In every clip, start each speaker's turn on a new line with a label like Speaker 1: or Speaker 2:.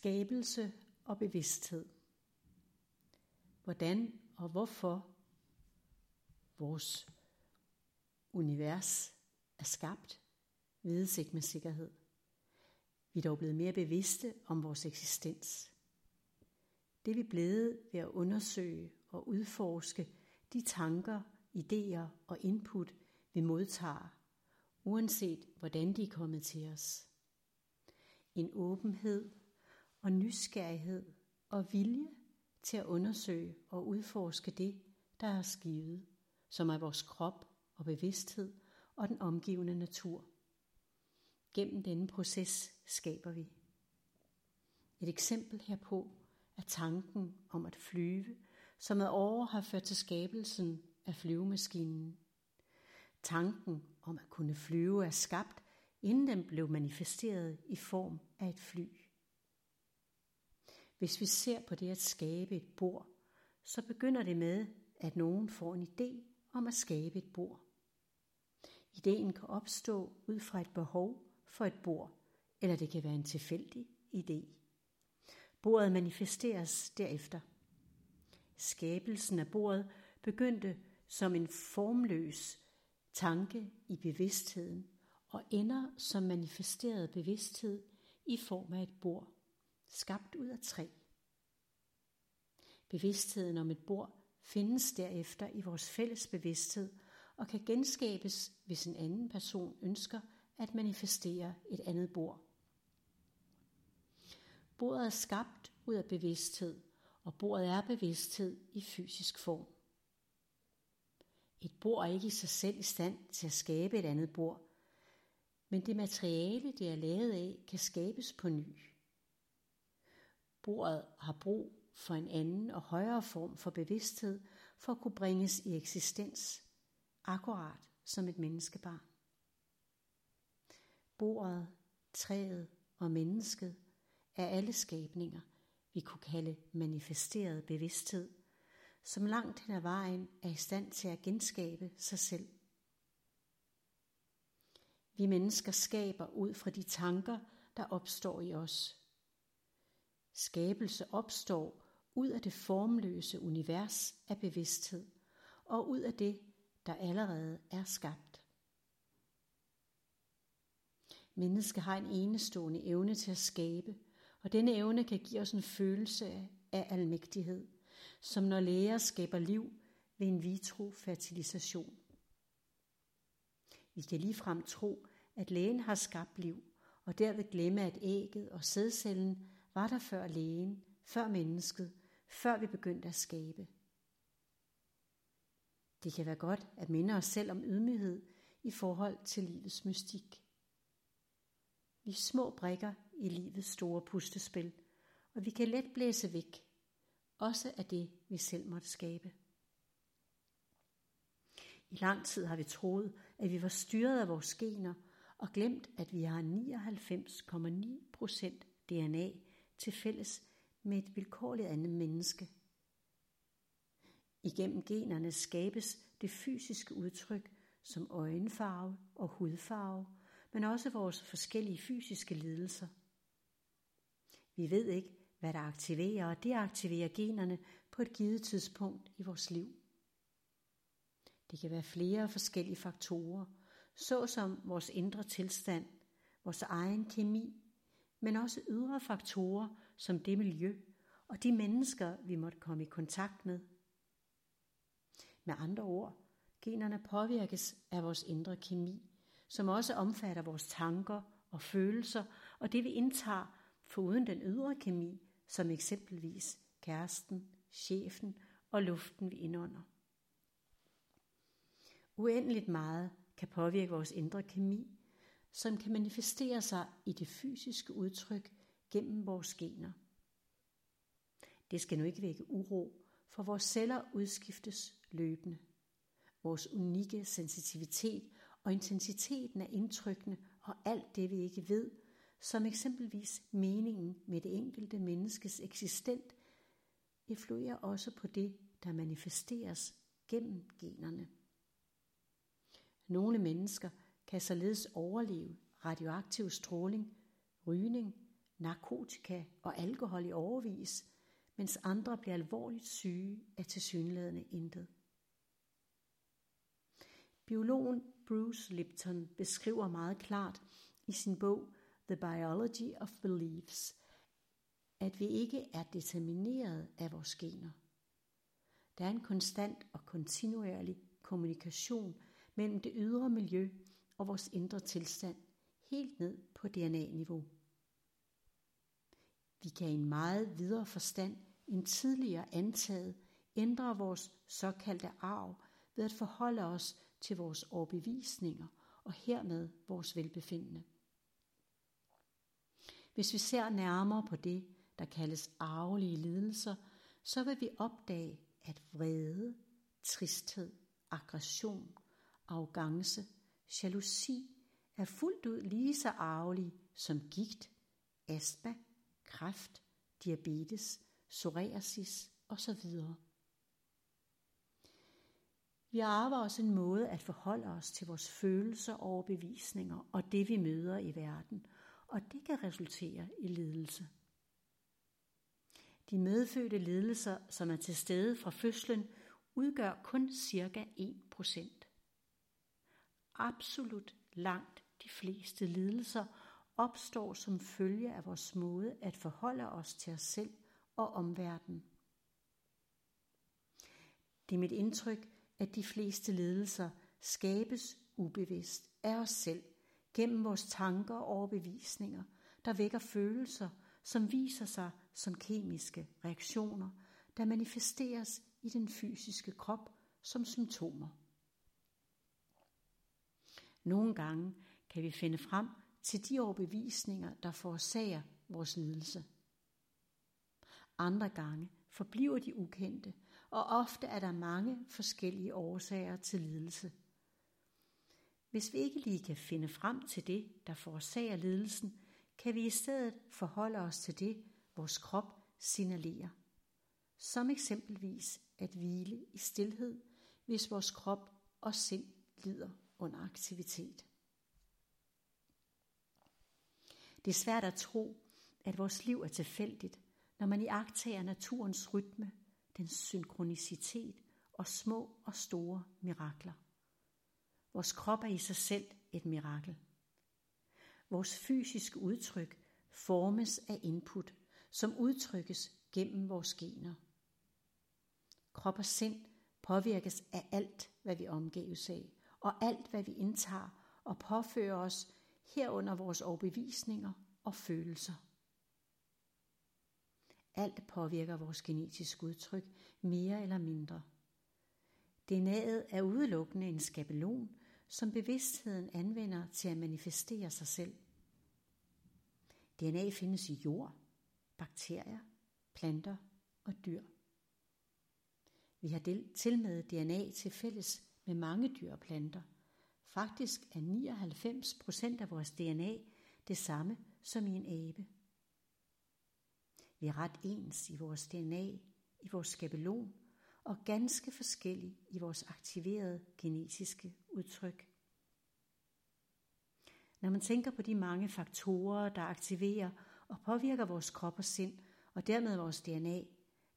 Speaker 1: Skabelse og bevidsthed. Hvordan og hvorfor vores univers er skabt, vides ikke med sikkerhed. Vi er dog blevet mere bevidste om vores eksistens. Det er vi blevet ved at undersøge og udforske de tanker, idéer og input, vi modtager, uanset hvordan de er kommet til os. En åbenhed og nysgerrighed og vilje til at undersøge og udforske det, der er skivet, som er vores krop og bevidsthed og den omgivende natur. Gennem denne proces skaber vi. Et eksempel herpå er tanken om at flyve, som ad år har ført til skabelsen af flyvemaskinen. Tanken om at kunne flyve er skabt, inden den blev manifesteret i form af et fly. Hvis vi ser på det at skabe et bord, så begynder det med, at nogen får en idé om at skabe et bord. Ideen kan opstå ud fra et behov for et bord, eller det kan være en tilfældig idé. Bordet manifesteres derefter. Skabelsen af bordet begyndte som en formløs tanke i bevidstheden og ender som manifesteret bevidsthed i form af et bord, skabt ud af træ. Bevidstheden om et bord findes derefter i vores fælles bevidsthed og kan genskabes, hvis en anden person ønsker at manifestere et andet bord. Bordet er skabt ud af bevidsthed, og bordet er bevidsthed i fysisk form. Et bord er ikke i sig selv i stand til at skabe et andet bord, men det materiale, det er lavet af, kan skabes på ny. Bordet har brug for en anden og højere form for bevidsthed for at kunne bringes i eksistens, akkurat som et menneskebarn. Bordet, træet og mennesket er alle skabninger, vi kunne kalde manifesteret bevidsthed, som langt hen ad vejen er i stand til at genskabe sig selv. Vi mennesker skaber ud fra de tanker, der opstår i os. Skabelse opstår ud af det formløse univers af bevidsthed og ud af det, der allerede er skabt. Mennesket har en enestående evne til at skabe, og denne evne kan give os en følelse af almægtighed, som når læger skaber liv ved en vitro fertilisation. Vi kan ligefrem tro, at lægen har skabt liv, og derved glemme, at ægget og sædcellen var der før lægen, før mennesket, før vi begyndte at skabe. Det kan være godt at minde os selv om ydmyghed i forhold til livets mystik. Vi er små brikker i livets store pustespil, og vi kan let blæse væk, også af det, vi selv måtte skabe. I lang tid har vi troet, at vi var styret af vores gener, og glemt, at vi har 99,9% DNA til fælles med et vilkårligt andet menneske. Igennem generne skabes det fysiske udtryk som øjenfarve og hudfarve, men også vores forskellige fysiske lidelser. Vi ved ikke, hvad der aktiverer og deaktiverer generne på et givet tidspunkt i vores liv. Det kan være flere forskellige faktorer, såsom vores indre tilstand, vores egen kemi, men også ydre faktorer som det miljø og de mennesker, vi måtte komme i kontakt med. Med andre ord, generne påvirkes af vores indre kemi, som også omfatter vores tanker og følelser og det vi indtager foruden den ydre kemi, som eksempelvis kæresten, chefen og luften vi indånder. Uendeligt meget kan påvirke vores indre kemi, som kan manifestere sig i det fysiske udtryk gennem vores gener. Det skal nu ikke vække uro, for vores celler udskiftes løbende. Vores unikke sensitivitet og intensiteten af indtrykkene og alt det, vi ikke ved, som eksempelvis meningen med det enkelte menneskes eksistent, influerer også på det, der manifesteres gennem generne. Nogle mennesker kan således overleve radioaktiv stråling, rygning, narkotika og alkohol i overvis, mens andre bliver alvorligt syge af tilsyneladende intet. Biologen Bruce Lipton beskriver meget klart i sin bog The Biology of Beliefs, at vi ikke er determineret af vores gener. Der er en konstant og kontinuerlig kommunikation mellem det ydre miljø og vores indre tilstand, helt ned på DNA-niveau. Vi kan i en meget videre forstand end tidligere antaget ændre vores såkaldte arv ved at forholde os til vores overbevisninger og hermed vores velbefindende. Hvis vi ser nærmere på det, der kaldes arvelige lidelser, så vil vi opdage, at vrede, tristhed, aggression, arrogance, jalousi er fuldt ud lige så arvelig som gigt, astma, kræft, diabetes, psoriasis osv. Vi arver også en måde at forholde os til vores følelser og overbevisninger og det vi møder i verden, og det kan resultere i lidelse. De medfødte lidelser, som er til stede fra fødslen, udgør kun cirka 1%. Absolut langt de fleste lidelser opstår som følge af vores måde at forholde os til os selv og omverdenen. Det er mit indtryk, at de fleste lidelser skabes ubevidst af os selv gennem vores tanker og overbevisninger, der vækker følelser, som viser sig som kemiske reaktioner, der manifesteres i den fysiske krop som symptomer. Nogle gange kan vi finde frem til de overbevisninger, der forårsager vores lidelse. Andre gange forbliver de ukendte, og ofte er der mange forskellige årsager til lidelse. Hvis vi ikke lige kan finde frem til det, der forårsager lidelsen, kan vi i stedet forholde os til det, vores krop signalerer. Som eksempelvis at hvile i stillhed, hvis vores krop og sind lider under aktivitet. Det er svært at tro, at vores liv er tilfældigt, når man iagtager naturens rytme, dens synkronicitet og små og store mirakler. Vores krop er i sig selv et mirakel. Vores fysiske udtryk formes af input, som udtrykkes gennem vores gener. Krop og sind påvirkes af alt, hvad vi omgives af, og alt, hvad vi indtager og påfører os herunder vores overbevisninger og følelser. Alt påvirker vores genetiske udtryk mere eller mindre. DNA'et er udelukkende en skabelon, som bevidstheden anvender til at manifestere sig selv. DNA findes i jord, bakterier, planter og dyr. Vi har til med DNA til fælles med mange dyr og planter – Faktisk er 99 procent af vores DNA det samme som i en abe. Vi er ret ens i vores DNA, i vores skabelon, og ganske forskellige i vores aktiverede genetiske udtryk. Når man tænker på de mange faktorer, der aktiverer og påvirker vores krop og sind, og dermed vores DNA,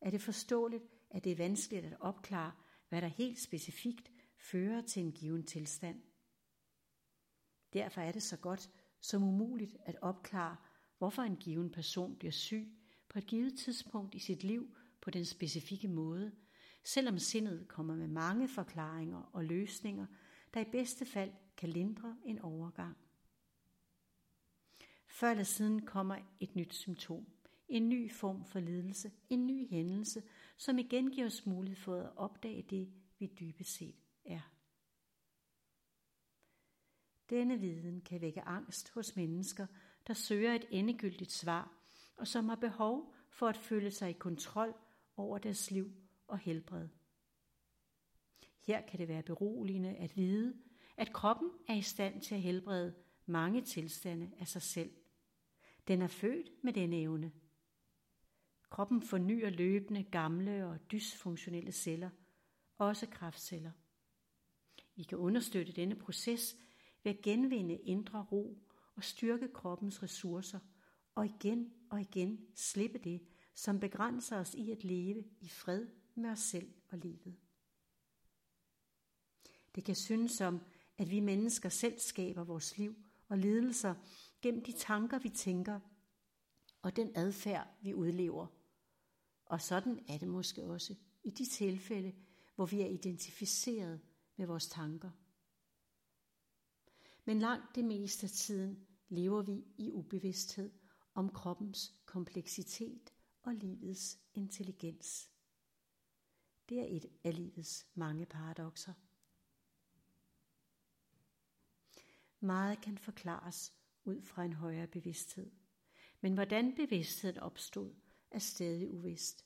Speaker 1: er det forståeligt, at det er vanskeligt at opklare, hvad der helt specifikt fører til en given tilstand. Derfor er det så godt som umuligt at opklare, hvorfor en given person bliver syg på et givet tidspunkt i sit liv på den specifikke måde, selvom sindet kommer med mange forklaringer og løsninger, der i bedste fald kan lindre en overgang. Før eller siden kommer et nyt symptom, en ny form for lidelse, en ny hændelse, som igen giver os mulighed for at opdage det, vi dybest set er. Denne viden kan vække angst hos mennesker, der søger et endegyldigt svar, og som har behov for at føle sig i kontrol over deres liv og helbred. Her kan det være beroligende at vide, at kroppen er i stand til at helbrede mange tilstande af sig selv. Den er født med den evne. Kroppen fornyer løbende gamle og dysfunktionelle celler, også kraftceller. Vi kan understøtte denne proces ved at genvinde indre ro og styrke kroppens ressourcer og igen og igen slippe det, som begrænser os i at leve i fred med os selv og livet. Det kan synes som, at vi mennesker selv skaber vores liv og lidelser gennem de tanker, vi tænker, og den adfærd, vi udlever. Og sådan er det måske også i de tilfælde, hvor vi er identificeret med vores tanker. Men langt det meste af tiden lever vi i ubevidsthed om kroppens kompleksitet og livets intelligens. Det er et af livets mange paradoxer. Meget kan forklares ud fra en højere bevidsthed. Men hvordan bevidstheden opstod, er stadig uvist.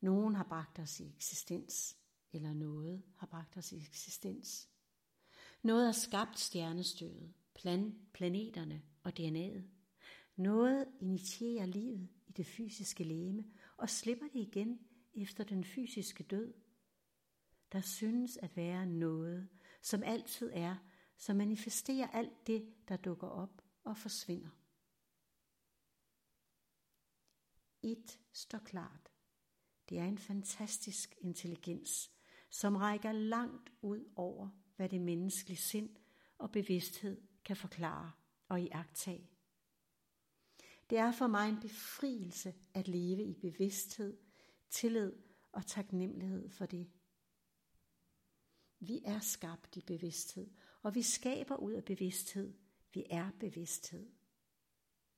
Speaker 1: Nogen har bragt os i eksistens, eller noget har bragt os i eksistens. Noget har skabt stjernestøvet, plan, planeterne og DNA'et. Noget initierer livet i det fysiske læme og slipper det igen efter den fysiske død. Der synes at være noget, som altid er, som manifesterer alt det, der dukker op og forsvinder. Et står klart. Det er en fantastisk intelligens, som rækker langt ud over, hvad det menneskelige sind og bevidsthed kan forklare og iagtage. Det er for mig en befrielse at leve i bevidsthed, tillid og taknemmelighed for det. Vi er skabt i bevidsthed, og vi skaber ud af bevidsthed. Vi er bevidsthed.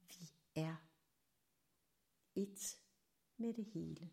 Speaker 1: Vi er et med det hele.